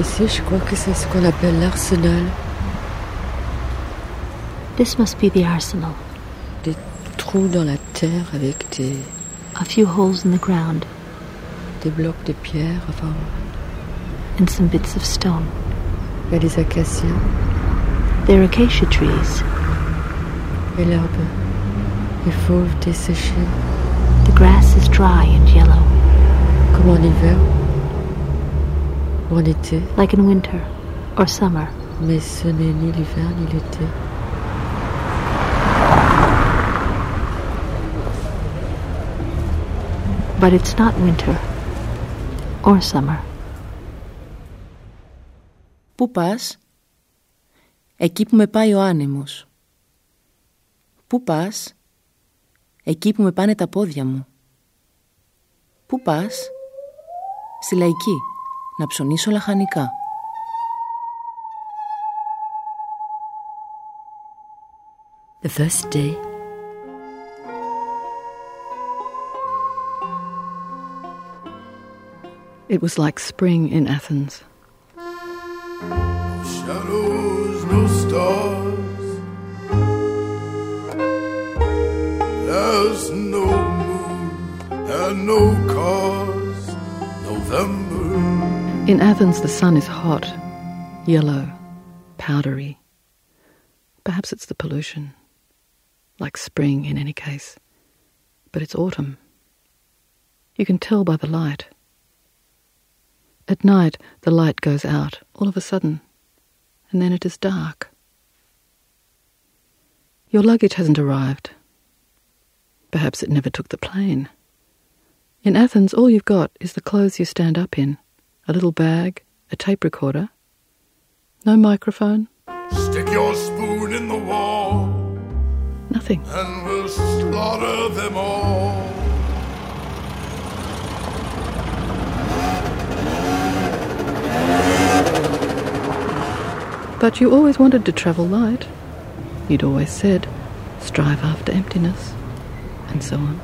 Ici, je crois que c'est ce qu'on appelle l'arsenal. This must be the arsenal. Des trous dans la terre avec des, A few holes in the ground des blocs de pierre. Enfin, and some bits of stone. il y a des acacias They're acacia trees. et l'herbe est fauve desséchée, The grass is dry and yellow, comme en hiver en été. like in winter or summer. Mais ce n'est ni l'hiver ni l'été. But it's not winter or summer. Πού πας? Εκεί που με πάει ο άνεμος. Πού πας? Εκεί που με πάνε τα πόδια μου. Πού πας? Στη λαϊκή, να ψωνίσω λαχανικά. The first day, it was like spring in Athens. shadows, no stars. In Athens, the sun is hot, yellow, powdery. Perhaps it's the pollution. Like spring in any case. But it's autumn. You can tell by the light. At night, the light goes out all of a sudden, and then it is dark. Your luggage hasn't arrived. Perhaps it never took the plane. In Athens, all you've got is the clothes you stand up in a little bag, a tape recorder, no microphone, Stick your spoon in the wall nothing. and we'll slaughter them all. But you always wanted to travel light. You'd always said, strive after emptiness, and so on.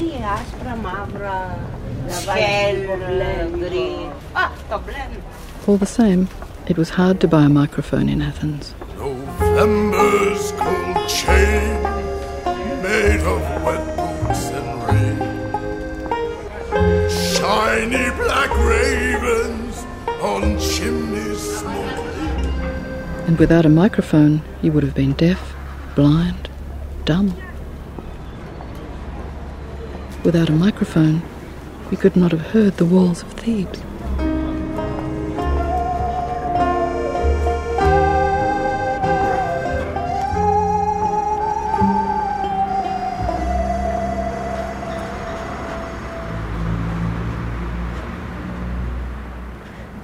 Hindi, aspra, mabra, ah, All the same, it was hard to buy a microphone in Athens. November's cold chain made of wet boots and rain. Shiny black ravens on chimneys smoking. And without a microphone, you would have been deaf, blind, dumb. Without a microphone, we could not have heard the walls of Thebes.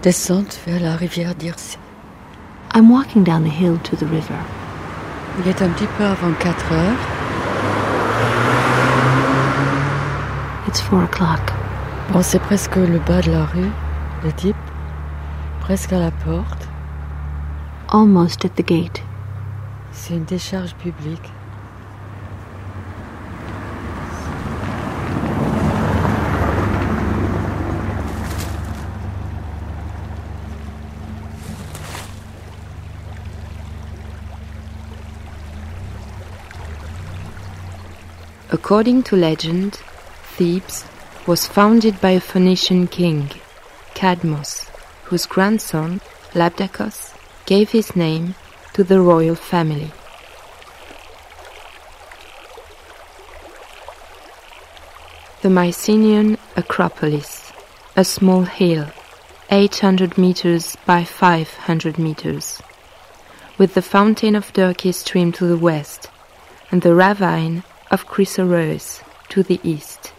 Descente vers la rivière d'Ircée. I'm walking down the hill to the river. Il est un petit peu avant 4 heures. It's four o'clock. Bon, c'est presque le bas de la rue, le type, presque à la porte. Almost at the gate. C'est une décharge publique. According to legend, Thebes was founded by a Phoenician king, Cadmus, whose grandson, Labdacus, gave his name to the royal family. The Mycenaean Acropolis, a small hill, 800 meters by 500 meters, with the fountain of Dirke stream to the west and the ravine of Chrysoros to the east.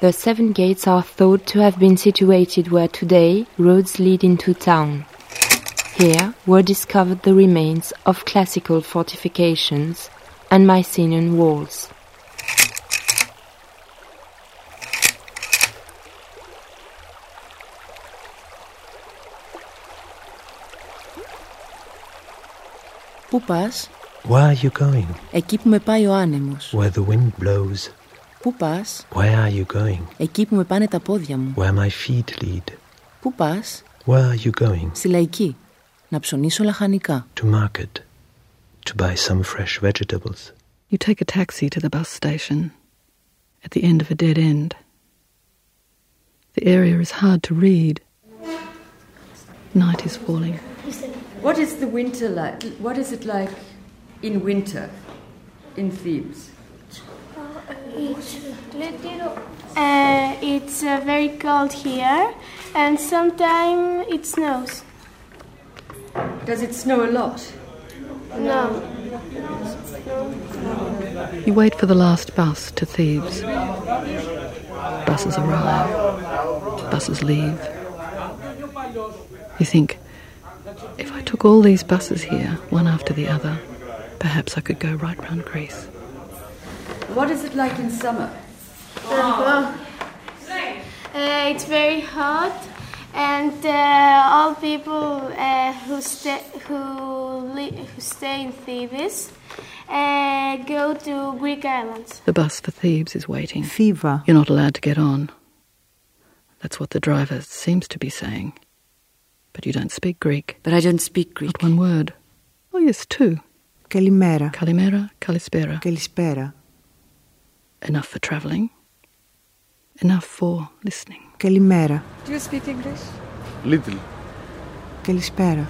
The seven gates are thought to have been situated where today roads lead into town. Here were discovered the remains of classical fortifications and Mycenaean walls. Πού πας? Where are you going? Εκεί που με πάει ο άνεμος. Where the wind blows. Πού πας? Where are you going? Εκεί που με πάνε τα πόδια μου. Where my feet lead. Πού πας? Where are you going? Στη Λαϊκή. Να ψωνίσω λαχανικά. To market. To buy some fresh vegetables. You take a taxi to the bus station at the end of a dead end. The area is hard to read. Night is falling. What is the winter like? What is it like in winter in Thebes? Uh, it's uh, very cold here, and sometimes it snows. Does it snow a lot? No. You wait for the last bus to Thebes. Buses arrive, buses leave. You think, if I took all these buses here, one after the other, perhaps I could go right round Greece. What is it like in summer? Uh, it's very hot, and uh, all people uh, who stay who, who stay in Thebes uh, go to Greek islands. The bus for Thebes is waiting. Fever. You're not allowed to get on. That's what the driver seems to be saying. But you don't speak Greek. But I don't speak Greek. Not one word. Oh yes, two. Kalimera. Kalimera. Kalispera. Kalispera. Enough for travelling. Enough for listening. Καλημέρα. Do you speak English? Little. Καλησπέρα.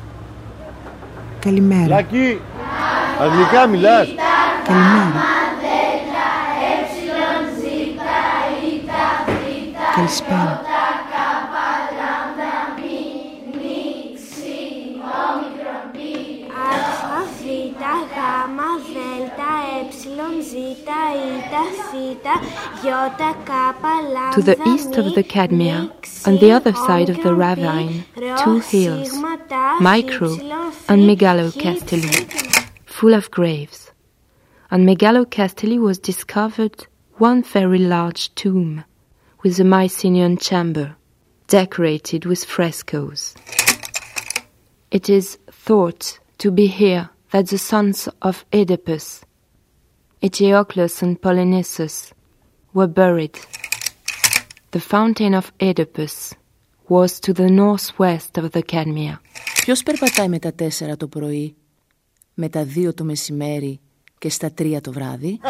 Καλημέρα. Λάκη, αγγλικά μιλάς. Καλημέρα. Καλησπέρα. To the east of the Cadmea, on the other side of the ravine, two hills, Micro and Megalocasteli, full of graves. On Megalocasteli was discovered one very large tomb with a Mycenaean chamber, decorated with frescoes. It is thought to be here that the sons of Oedipus, Eteocles and Polynices, were buried. The fountain of Oedipus was to the northwest of the Cadmea. Ποιος περπατάει με τα τέσσερα το πρωί, με τα δύο το μεσημέρι και στα τρία το βράδυ.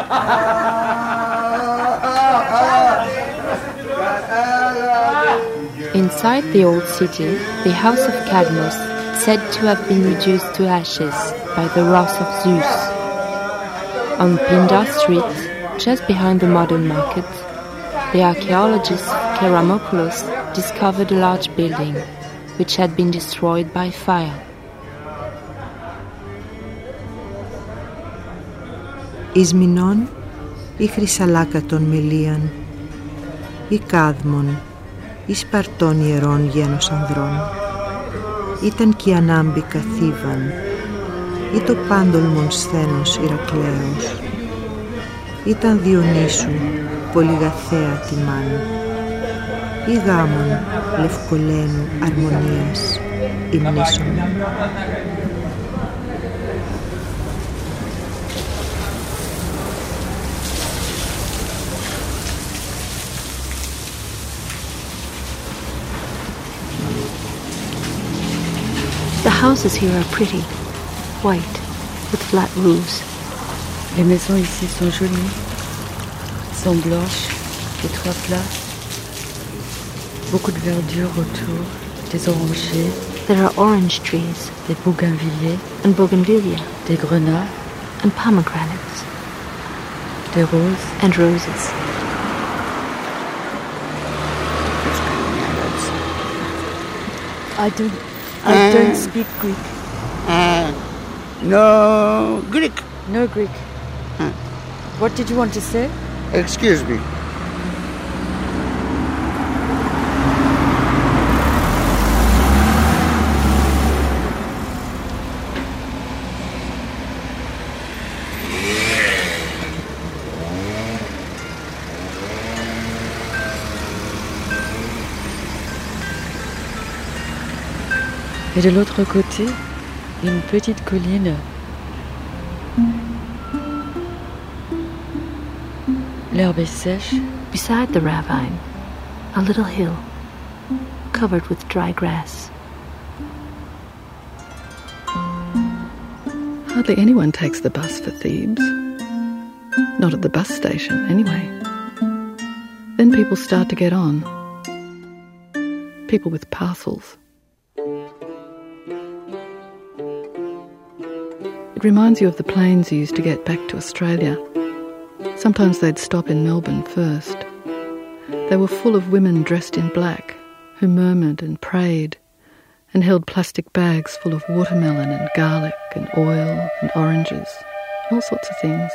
Inside the old city, the house of Cadmus, said to have been reduced to ashes by the wrath of Zeus. On Pindar Street, just behind the modern market, the archaeologist Keramopoulos discovered a large building which had been destroyed by fire. Ισμηνών ή χρυσαλάκα των Μελίαν ή Κάδμων ή Σπαρτών ιερών γένος ανδρών ήταν κι η ανάμπικα Θήβαν ή το πάντολμον σθένος Ηρακλέος ήταν Διονύσου πολυγαθέα τιμάν ή γάμων λευκολένου αρμονίας υμνήσων. The houses here are pretty, white, with flat roofs. Les maisons ici sont jolies, sont blanches, les toits plats, beaucoup de verdure autour, des orangers, There are orange trees des bougainvilliers, and bougainvillea des grenats, and pomegranates des roses. and roses. I don't, I don't speak Greek. No Greek. No Greek. What did you want to say? Excuse me. Et de l'autre côté, une petite colline L'herbe est sèche. Beside the ravine, a little hill covered with dry grass. Hardly anyone takes the bus for Thebes. Not at the bus station, anyway. Then people start to get on. People with parcels. It reminds you of the planes you used to get back to Australia. Sometimes they'd stop in Melbourne first. They were full of women dressed in black who murmured and prayed and held plastic bags full of watermelon and garlic and oil and oranges, all sorts of things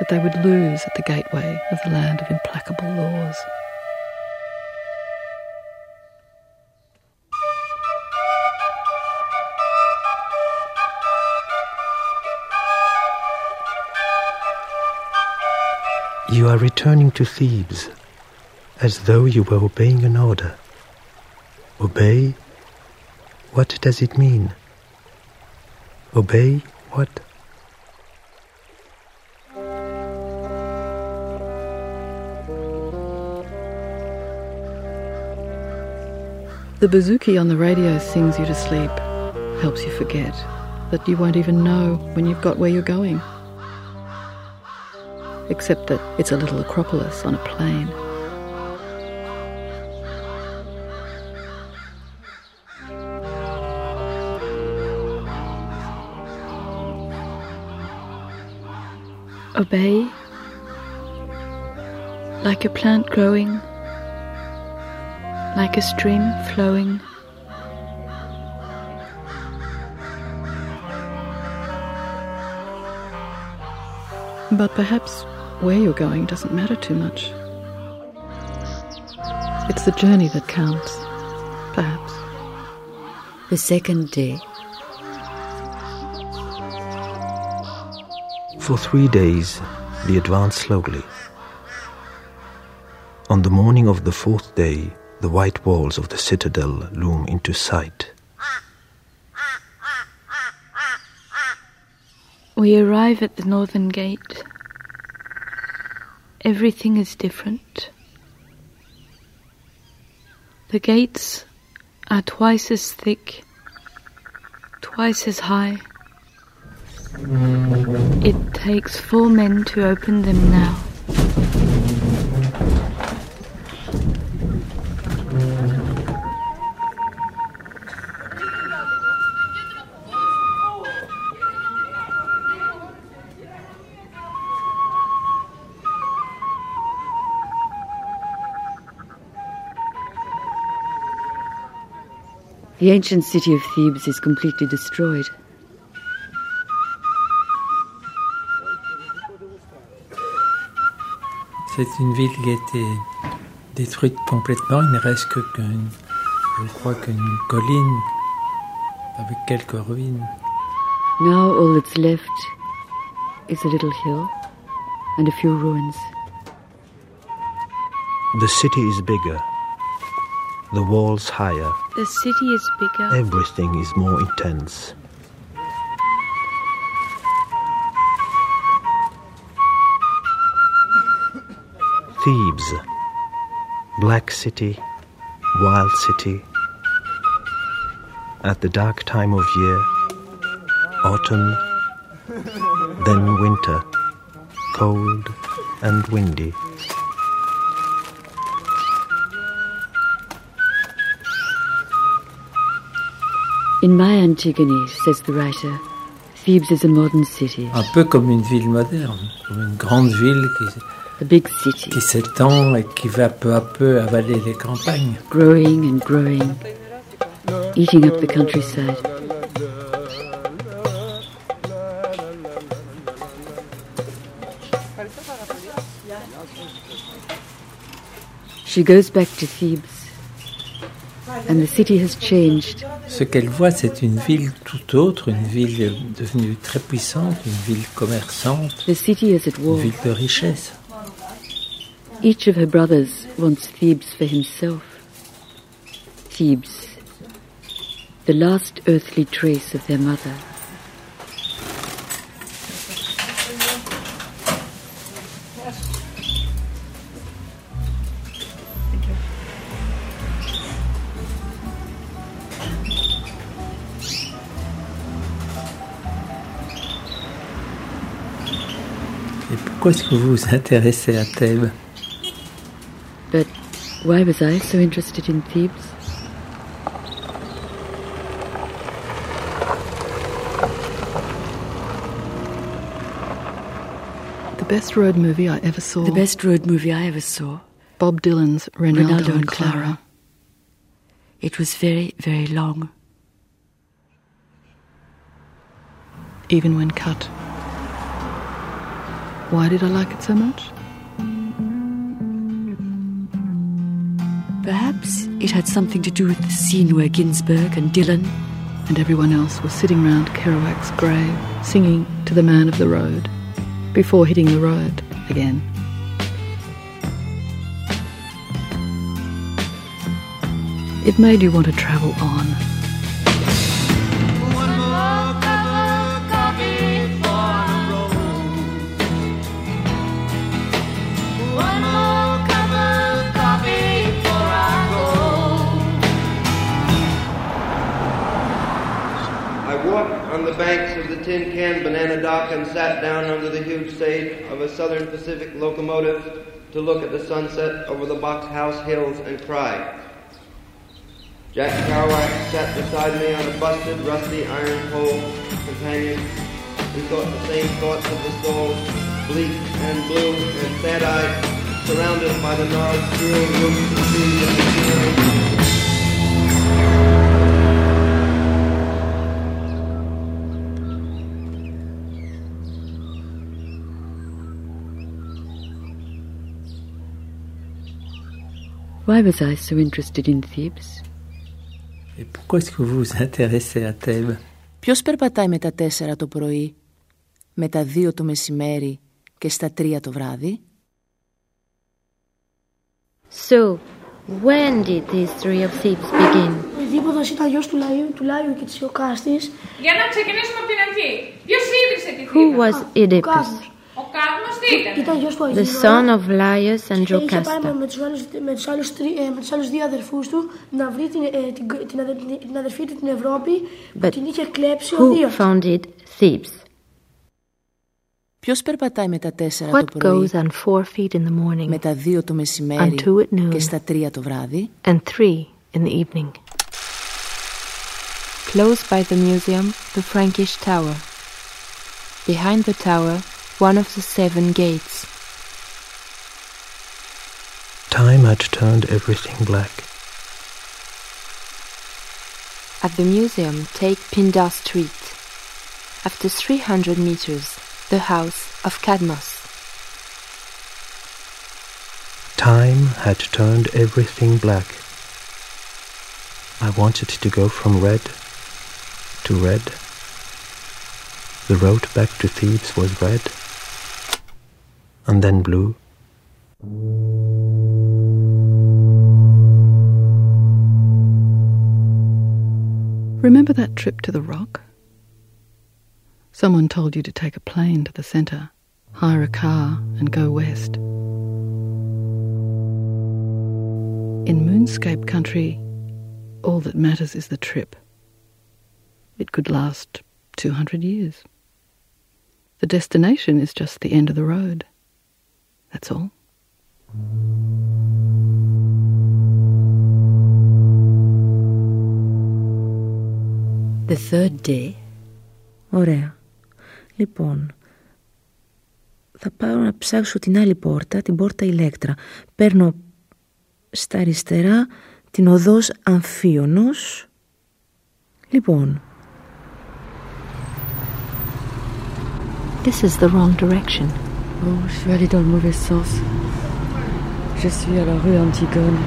that they would lose at the gateway of the land of implacable laws. You are returning to Thebes, as though you were obeying an order. Obey? What does it mean? Obey what? The bouzouki on the radio sings you to sleep, helps you forget that you won't even know when you've got where you're going. Except that it's a little acropolis on a plain. Obey. Like a plant growing. Like a stream flowing. But perhaps where you're going doesn't matter too much. It's the journey that counts, perhaps. The second day. For three days, we advanced slowly. On the morning of the fourth day, the white walls of the citadel loom into sight. We arrive at the northern gate. Everything is different. The gates are twice as thick, twice as high. It takes four men to open them now. The ancient city of Thebes is completely destroyed. C'est une ville qui a été détruite complètement. Il ne reste que qu'une, je crois qu'une colline avec quelques ruines. Now all that's left is a little hill and a few ruins. The city is bigger, the walls higher, The city is bigger. everything is more intense. Thebes, black city, wild city. At the dark time of year, autumn, then winter, cold and windy. In my Antigone, says the writer, Thebes is a modern city, Un peu comme une ville moderne, comme une grande ville qui, a big city, qui s'étend et qui va peu à peu avaler les campagnes. growing and growing, eating up the countryside. She goes back to Thebes, and the city has changed. Ce qu'elle voit, c'est une ville tout autre, une ville devenue très puissante, une ville commerçante, une ville de richesse. Each of her brothers wants Thebes for himself. Thebes, the last earthly trace of their mother. Pourquoi est-ce que vous vous intéressez à Thèbes But why was I so interested in Thebes? The best road movie I ever saw. The best road movie I ever saw. Bob Dylan's Renaldo, Renaldo and and Clara. Clara. It was very, very long. Even when cut. Why did I like it so much? Perhaps it had something to do with the scene where Ginsberg and Dylan and everyone else was sitting round Kerouac's grave, singing to the man of the road, before hitting the road again. It made you want to travel on. Tin Can Banana Dock and sat down under the huge shade of a Southern Pacific locomotive to look at the sunset over the Box House hills and cry. Jack Kerouac sat beside me on a busted, rusty iron pole companion. We thought the same thoughts of the soul, bleak and blue and sad-eyed, surrounded by the gnarled steel roofs and trees of the Why was I so interested in Thebes? Et pourquoi est-ce que vous vous intéressez à Thèbes Ποιος περπατάει με τα τέσσερα το πρωί, με τα δύο το μεσημέρι και στα τρία το βράδυ; So, when did the history of Thebes begin? Ο Ειδίποδος ήταν γιος του Λαϊού, του Λάιου και της Ιωκάστης. Για να ξεκινήσουμε από την αρχή. Ποιος ίδρυσε τη Who Θήβα; was Oedipus? Ο Κάδμος τι ήταν. Ήταν γιος του The Αιγύπτου. son of Laius and Και είχε πάει Jocasta. με, με, τους άλλους, με, τους άλλους, τρι- ε, με τους άλλους δύο αδερφούς του να βρει την, ε, την, την, αδε- την αδερφή του την Ευρώπη που But την είχε κλέψει ο Who Δίος. founded Thebes? Ποιος περπατάει με τα τέσσερα What το πρωί, goes on four feet in the morning με τα δύο το μεσημέρι and two at noon και στα τρία το βράδυ. and three in the evening? Close by the museum, the Frankish Tower. Behind the tower, one of the seven gates. Time had turned everything black. At the museum, take Pindar Street. After 300 meters, the house of Cadmos. Time had turned everything black. I wanted to go from red to red. The road back to Thebes was red and then blue. Remember that trip to the rock? Someone told you to take a plane to the centre, hire a car, and go west. In moonscape country, all that matters is the trip. It could last 200 years. The destination is just the end of the road. That's all. The third day. Ωραία. Λοιπόν, θα πάω να ψάξω την άλλη πόρτα, την πόρτα ηλέκτρα. Παίρνω στα αριστερά την οδός Αμφίωνος. Λοιπόν, This is the wrong direction. Oh, je suis allée dans le mauvais sens. Je suis à la rue Antigone.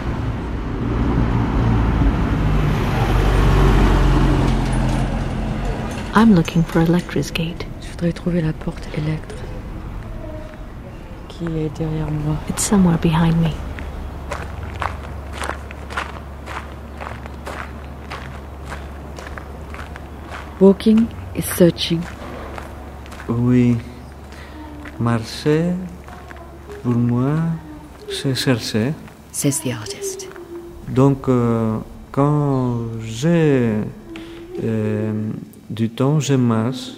I'm looking for Electra's gate. Je voudrais trouver la porte électre qui est derrière moi. It's somewhere behind me. Walking is searching. Oui. Marcher, pour moi, c'est chercher. Says the artist. Donc, euh, quand j'ai euh, du temps, je marche.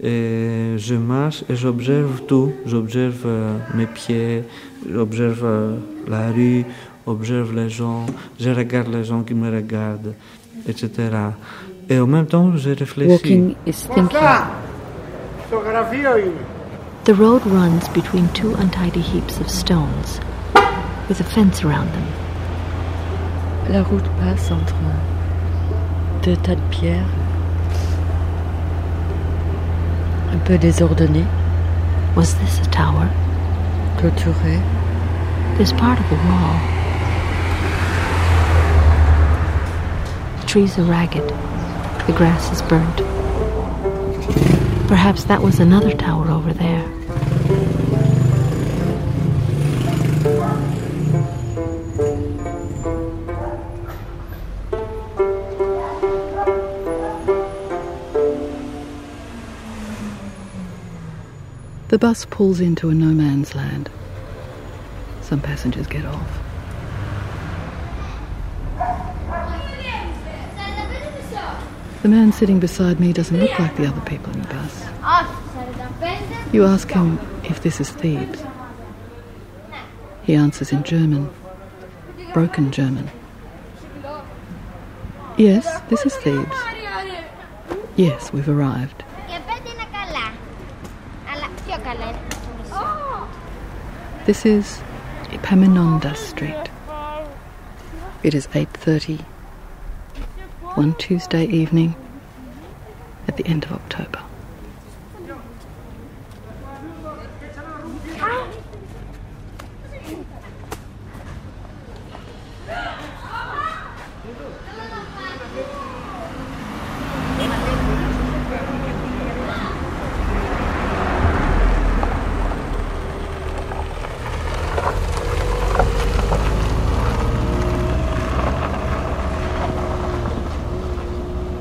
Et je marche et j'observe tout. J'observe euh, mes pieds, j'observe euh, la rue, j'observe les gens, je regarde les gens qui me regardent, etc. Et en même temps, je réfléchis. Walking is thinking. The road runs between two untidy heaps of stones, with a fence around them. La route passe entre deux tas de pierres, un peu désordonnées, Was this a tower? clôturées. There's part of a wall. The trees are ragged. The grass is burnt. Perhaps that was another tower over there. The bus pulls into a no man's land. Some passengers get off. The man sitting beside me doesn't look like the other people in the bus. You ask him if this is Thebes. He answers in German, broken German. Yes, this is Thebes. Yes, we've arrived. This is Epaminondas Street. It is 8:30 one Tuesday evening at the end of October.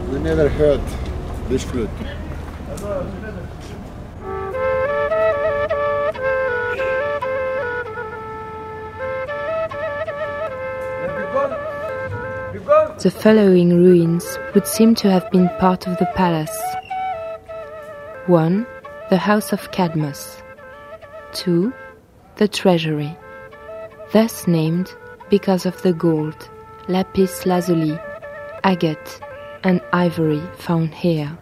We never heard The following ruins would seem to have been part of the palace. 1. The house of Cadmus. 2. The treasury. Thus named because of the gold, lapis lazuli, agate, and ivory found here.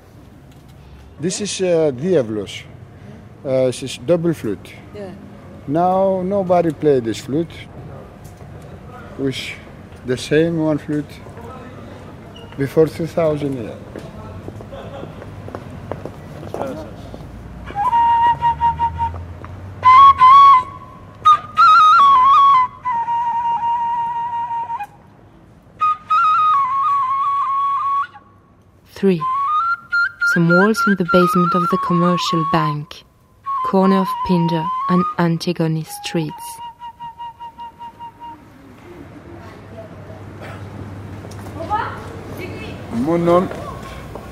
This is uh, Diablos. Uh, this is double flute. Yeah. Now nobody play this flute. With the same one flute before 2000 years. Three some walls in the basement of the commercial bank, corner of Pindar and Antigone streets.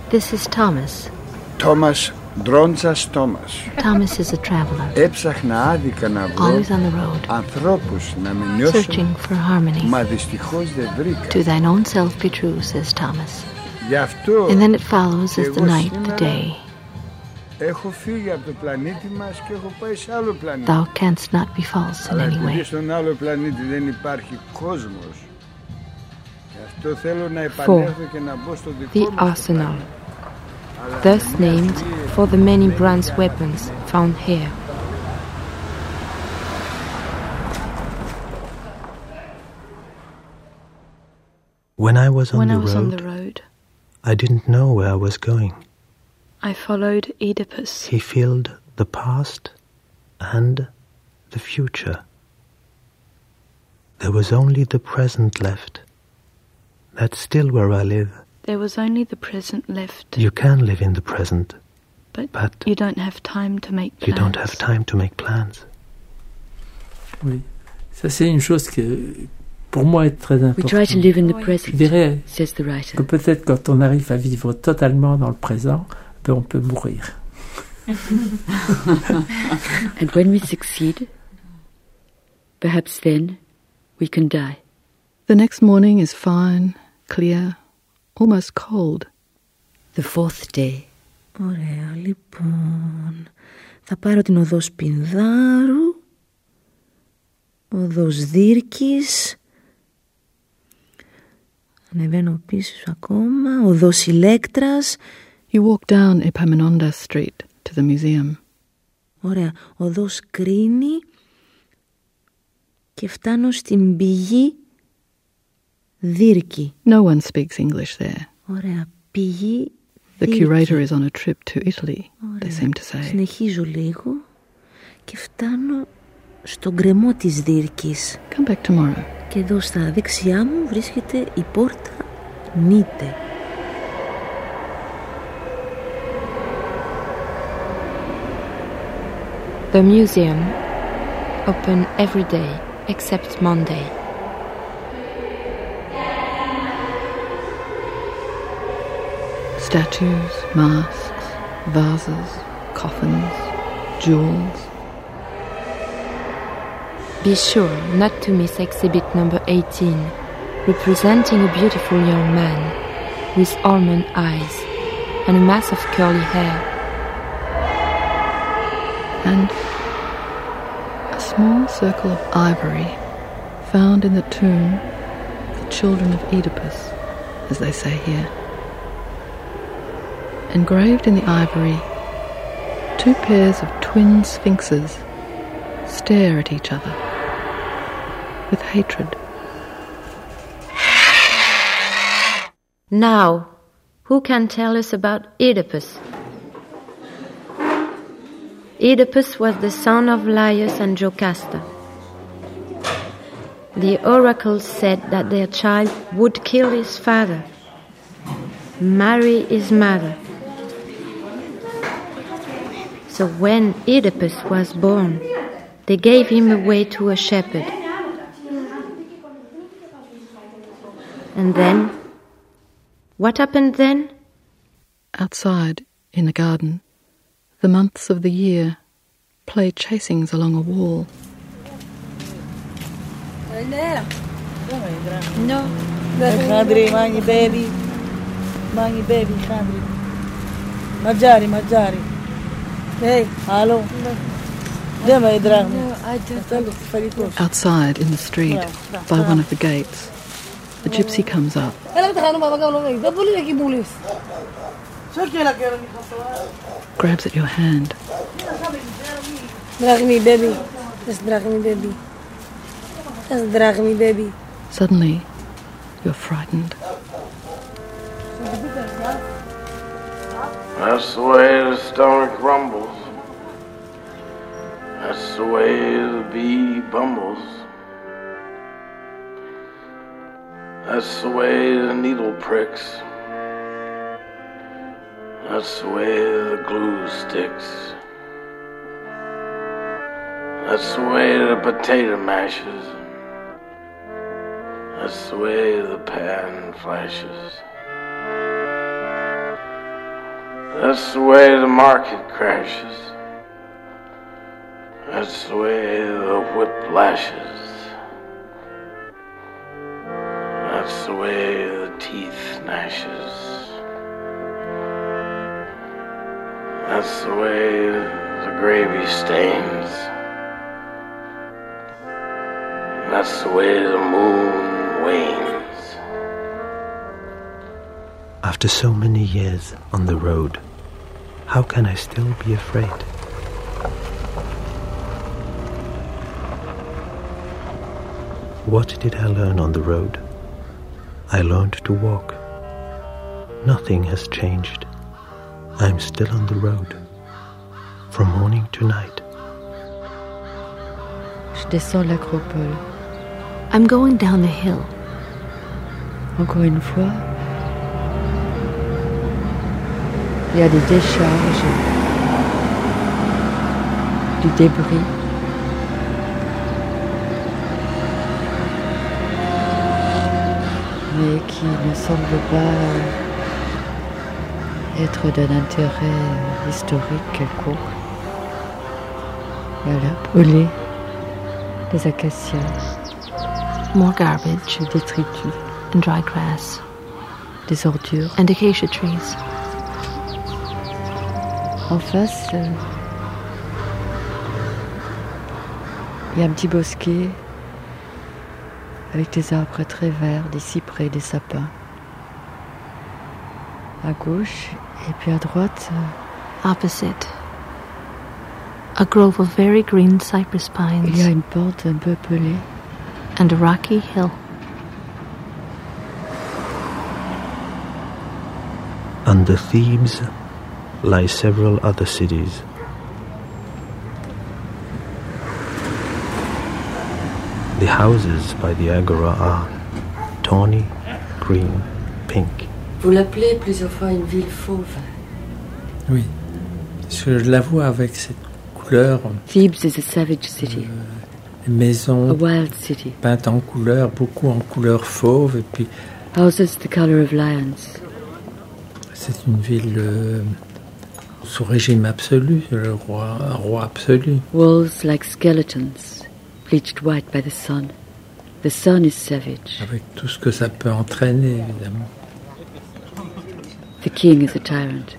This is Thomas. Thomas Dronzas Thomas. Thomas is a traveler. Έψαχνα άδικα να βρω Always on the road. ανθρώπους να με νιώσουν. Searching for harmony. Μα δυστυχώς δεν βρήκα. To thine own self be true, says Thomas. And then it follows as the night, the day. Thou canst not be false in any way. For the arsenal, thus named for the many bronze weapons found here. When I was on, when the, road, on the road I didn't know where I was going. I followed Oedipus. He filled the past and the future. There was only the present left. That's still where I live. There was only the present left, You can live in the present. but, but you don't have time to make plans. You don't have time to make plans. Oui. Ça, c'est une chose que, pour moi, est très importante. We try to live in the Je present, dirais says the writer. que peut-être quand on arrive à vivre totalement dans le présent, ben, on peut mourir. and when we succeed, perhaps then we can die. The next morning is fine, clear, almost cold. The fourth day. Ωραία, λοιπόν. Θα πάρω την οδό Σπινδάρου, οδός Δίρκης, ανεβαίνω πίσω ακόμα, οδός Ηλέκτρας. You walk down Epaminondas Street to the museum. Ωραία, οδός Κρίνη και φτάνω στην πηγή Δίρκη. No one speaks English there. Ωραία, πηγή The curator is on a trip to Italy, they seem to say. Συνεχίζω λίγο και φτάνω στον γκρεμό της Δίρκης. Come back tomorrow. Και εδώ στα δεξιά μου βρίσκεται η πόρτα Νίτε. The museum open every day except Monday. Statues, masks, vases, coffins, jewels. Be sure not to miss exhibit number 18, representing a beautiful young man with almond eyes and a mass of curly hair. And a small circle of ivory found in the tomb of the children of Oedipus, as they say here. Engraved in the ivory, two pairs of twin sphinxes stare at each other hatred. Now, who can tell us about Oedipus? Oedipus was the son of Laius and Jocasta. The oracles said that their child would kill his father, marry his mother. So when Oedipus was born, they gave him away to a shepherd. And then, what happened then? Outside, in the garden, the months of the year play chasings along a wall. No. Hadri, mangi baby. Mangi baby, Hadri. Mangiare, mangiare. Hey, hello. No, Outside, in the street, by one of the gates, the gypsy comes up. Grabs at your hand. Drachmi baby. Just drag me, baby. Just drag me, baby. Suddenly, you're frightened. That's the way the stomach rumbles. That's the way the bee bumbles. That's the way the needle pricks. That's the way the glue sticks. That's the way the potato mashes. That's the way the pan flashes. That's the way the market crashes. That's the way the whip lashes. That's the way the teeth gnashes. That's the way the gravy stains. That's the way the moon wanes. After so many years on the road, how can I still be afraid? What did I learn on the road? I learned to walk. Nothing has changed. I'm still on the road, from morning to night. Je descends l'acropole. I'm going down the hill. Encore une fois, il y a des décharges, du débris. Mais qui ne semblent pas être d'un intérêt historique quelconque. Voilà, brûler les acacias. More garbage. Des détritus. And dry grass. Des ordures. And acacia trees. En face, euh, il y a un petit bosquet avec des arbres très verts, des cyprès, des sapins. À gauche, et puis à droite. euh, Opposite. A grove of very green cypress pines. Il y a une pente un peu pelée. And a rocky hill. Under Thebes lie several other cities. The houses by the agora are tawny, green, pink. Vous l'appelez plusieurs fois une ville fauve. Oui. Je la vois avec cette couleur. Thebes is a savage city. Les maisons A wild city. peintes en couleur, beaucoup en couleur fauve. Et puis, Houses the color of lions. c'est une ville euh, sous régime absolu, le roi, un roi absolu. Walls like skeletons, bleached white by the sun. The sun is savage. Avec tout ce que ça peut entraîner, évidemment. The king is a tyrant.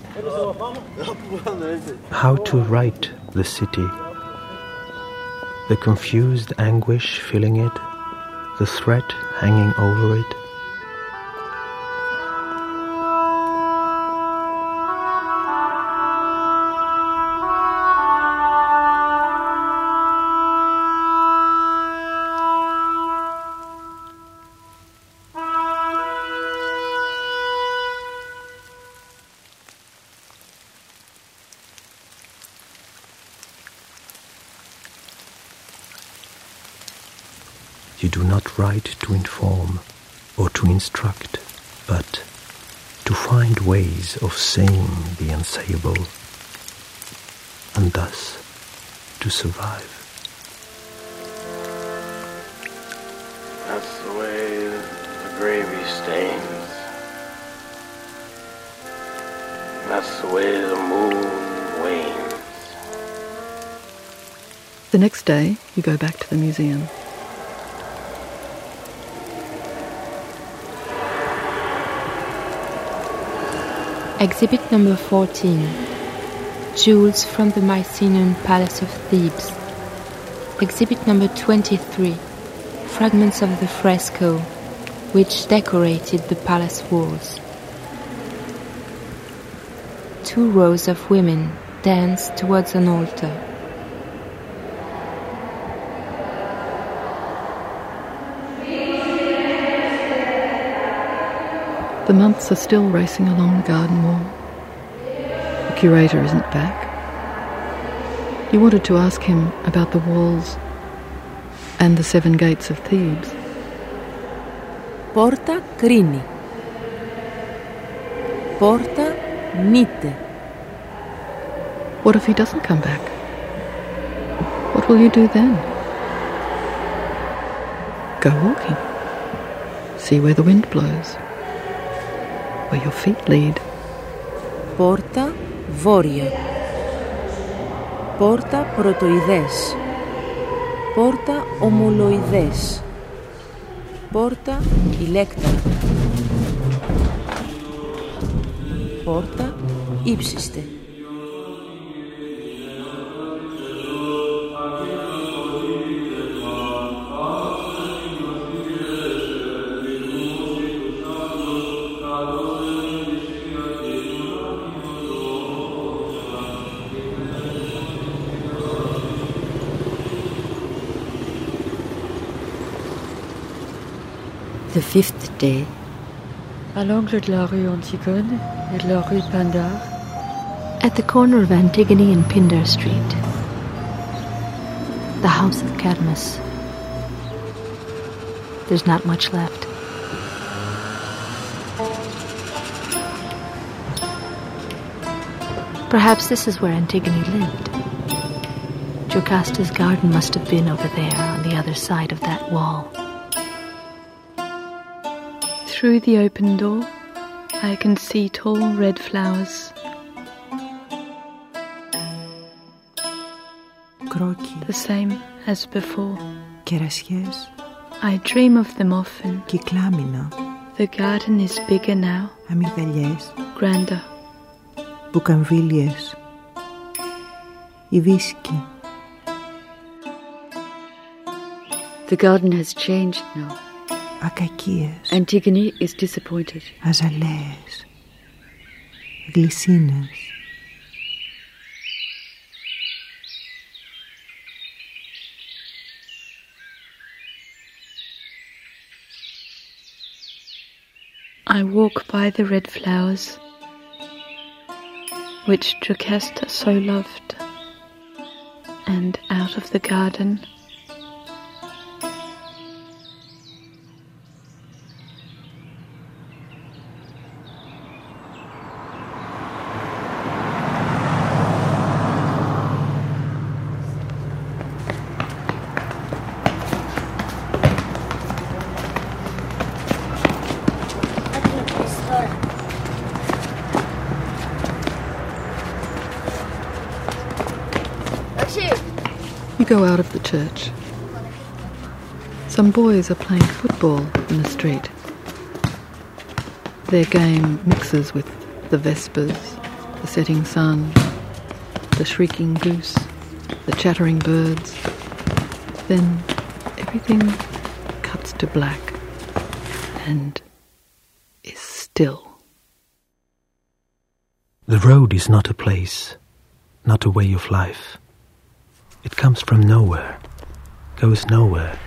How to write the city? The confused anguish filling it, the threat hanging over it. Ways of saying the unsayable, and thus to survive. That's the way the gravy stains. That's the way the moon wanes. The next day, you go back to the museum. Exhibit number 14 Jewels from the Mycenaean Palace of Thebes. Exhibit number 23 Fragments of the fresco which decorated the palace walls. Two rows of women dance towards an altar. The months are still racing along the garden wall. The curator isn't back. You wanted to ask him about the walls and the seven gates of Thebes. Porta Crini. Porta Nite. What if he doesn't come back? What will you do then? Go walking. See where the wind blows. Where your feet lead. Πόρτα βόρεια. Πόρτα πρωτοειδές. Πόρτα ομολοειδές. Πόρτα ηλέκτρα. Πόρτα ύψιστε. The fifth day. À l'angle de la rue Antigone et de la rue Pindar, At the corner of Antigone and Pindar Street. The house of Cadmus. There's not much left. Perhaps this is where Antigone lived. Jocasta's garden must have been over there on the other side of that wall. Through the open door, I can see tall red flowers. Κρόκι. The same as before. Κερασιές. I dream of them often. Κυκλάμινα. The garden is bigger now. Αμυγδαλιές. Grander. Μπουκαμβίλιες. Ιβίσκι. The garden has changed now. Ακακίες. Antigone is disappointed. Αζαλέες. Γλυσίνες. I walk by the red flowers, which Jocasta so loved, and out of the garden. church. Some boys are playing football in the street. Their game mixes with the vespers, the setting sun, the shrieking goose, the chattering birds. Then everything cuts to black and is still. The road is not a place, not a way of life. It comes from nowhere, goes nowhere.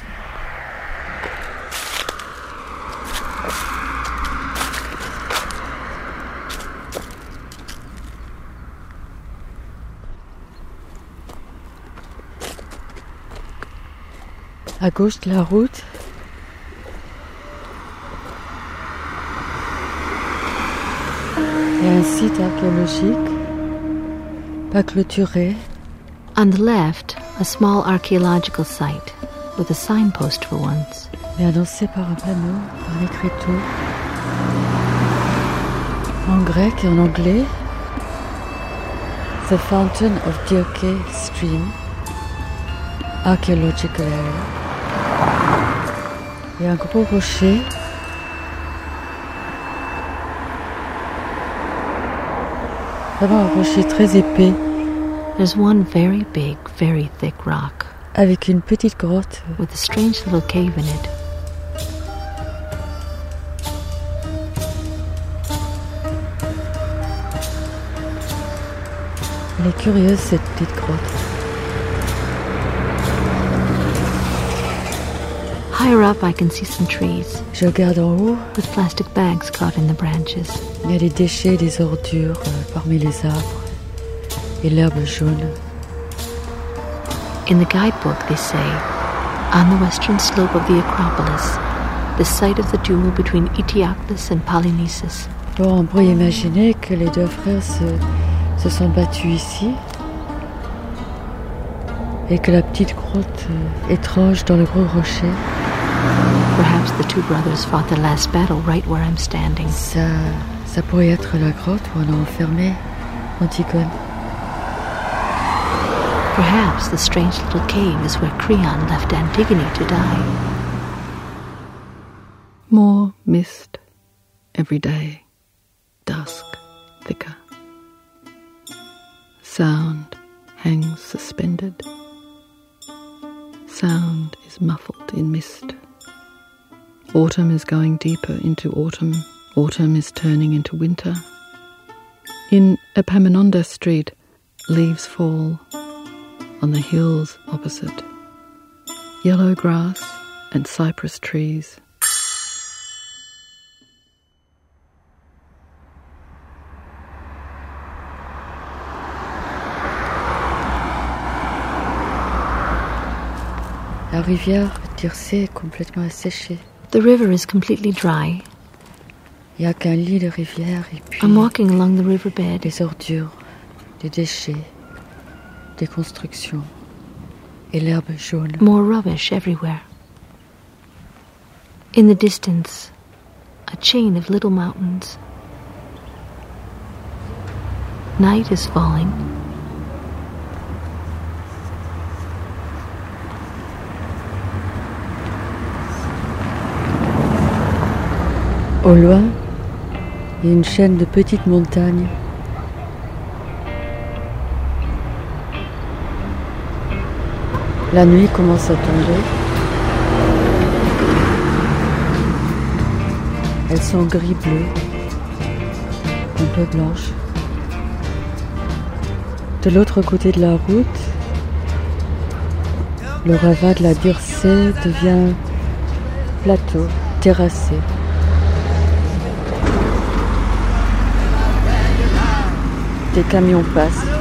À gauche de la route, il y a un site archéologique, pas clôturé. On the left, a small archaeological site with a signpost for once. Annoncé par un panneau, par l'écriteau, en grec et en anglais. The Fountain of Dioke Stream, Archaeological Area. Il y a un gros rocher. Vraiment un rocher très épais. There's one very big, very thick rock Avec une petite grotte. with a strange little cave in it. Elle est curieuse cette petite grotte. Higher up, I can see some trees Je regarde en haut. with plastic bags caught in the branches. Il y a des déchets, des ordures euh, parmi les arbres et l'herbe jaune. In the guidebook, they say, on the western slope of the Acropolis, the site of the duel between Eteocles and Polynices. Bon, on pourrait imaginer que les deux frères se, se sont battus ici et que la petite grotte euh, étrange dans le gros rocher, Perhaps the two brothers fought their last battle right where I'm standing. ça, ça pourrait être la grotte où on a enfermé Antigone. Perhaps the strange little cave is where Creon left Antigone to die. More mist every day, dusk thicker. Sound hangs suspended. Sound is muffled in mist. Autumn is going deeper into autumn. Autumn is turning into winter. In Epaminondas Street, leaves fall on the hills opposite. Yellow grass and cypress trees. La rivière Dircé est complètement asséchée. The river is completely dry. Il n'y a qu'un lit de rivière et puis I'm walking along the riverbed. des ordures, des déchets, des constructions et l'herbe jaune. More rubbish everywhere. In the distance, a chain of little mountains, Night is falling. Au loin, il y a une chaîne de petites montagnes. La nuit commence à tomber. Elles sont gris-bleu, un peu blanches. De l'autre côté de la route, le ravin de la Durcée devient plateau, terrassé. Des camions passent.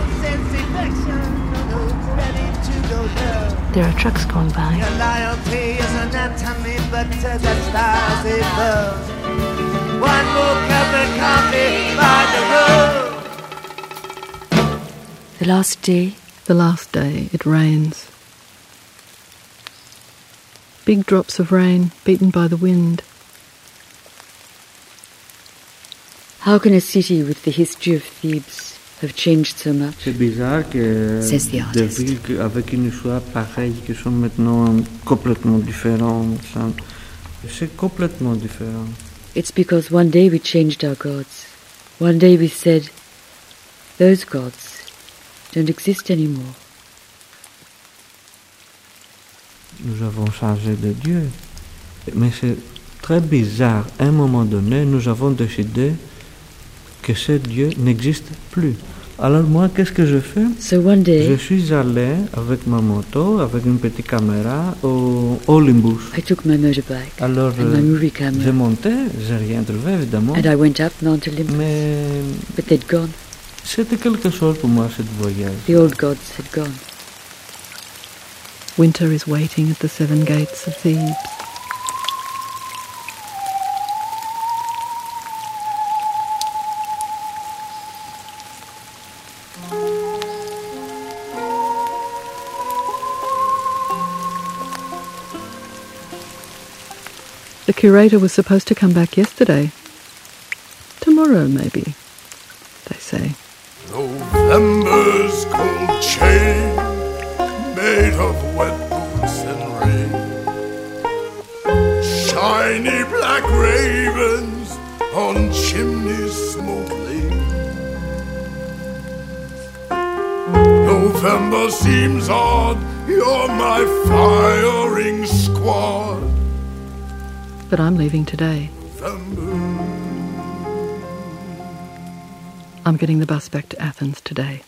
There are trucks going by. loyalty is an anatomy, but to the stars above. One more cup of coffee by the road. The last day, The last day, it rains. Big drops of rain beaten by the wind. how can a city with the history of Thebes have changed so much? C'est bizarre que Says the des artist. villes que- avec une histoire pareille qui sont maintenant complètement différentes. ça- C'est complètement différent. It's because one day we changed our gods. One day we said, those gods don't exist anymore. Nous avons changé de Dieu. Mais c'est très bizarre. À un moment donné, nous avons décidé que ce Dieu n'existe plus. Alors moi, qu'est-ce que je fais? So one day, Je suis allé avec ma moto, avec une petite caméra au Olympus. I took my motorbike Alors, and my euh, movie j'ai camera monté, j'ai rien trouvé évidemment. and I went up Mount Olympus, Mais but they'd gone. c'était quelque chose pour moi, ce voyage. The old gods had gone. Winter is waiting at the seven gates of Thebes. The curator was supposed to come back yesterday. Tomorrow, maybe, they say. November's cold chain made of wet boots and rain. Shiny black ravens on chimneys smoke lanes. November seems odd, you're my firing squad. But I'm leaving today. I'm getting the bus back to Athens today.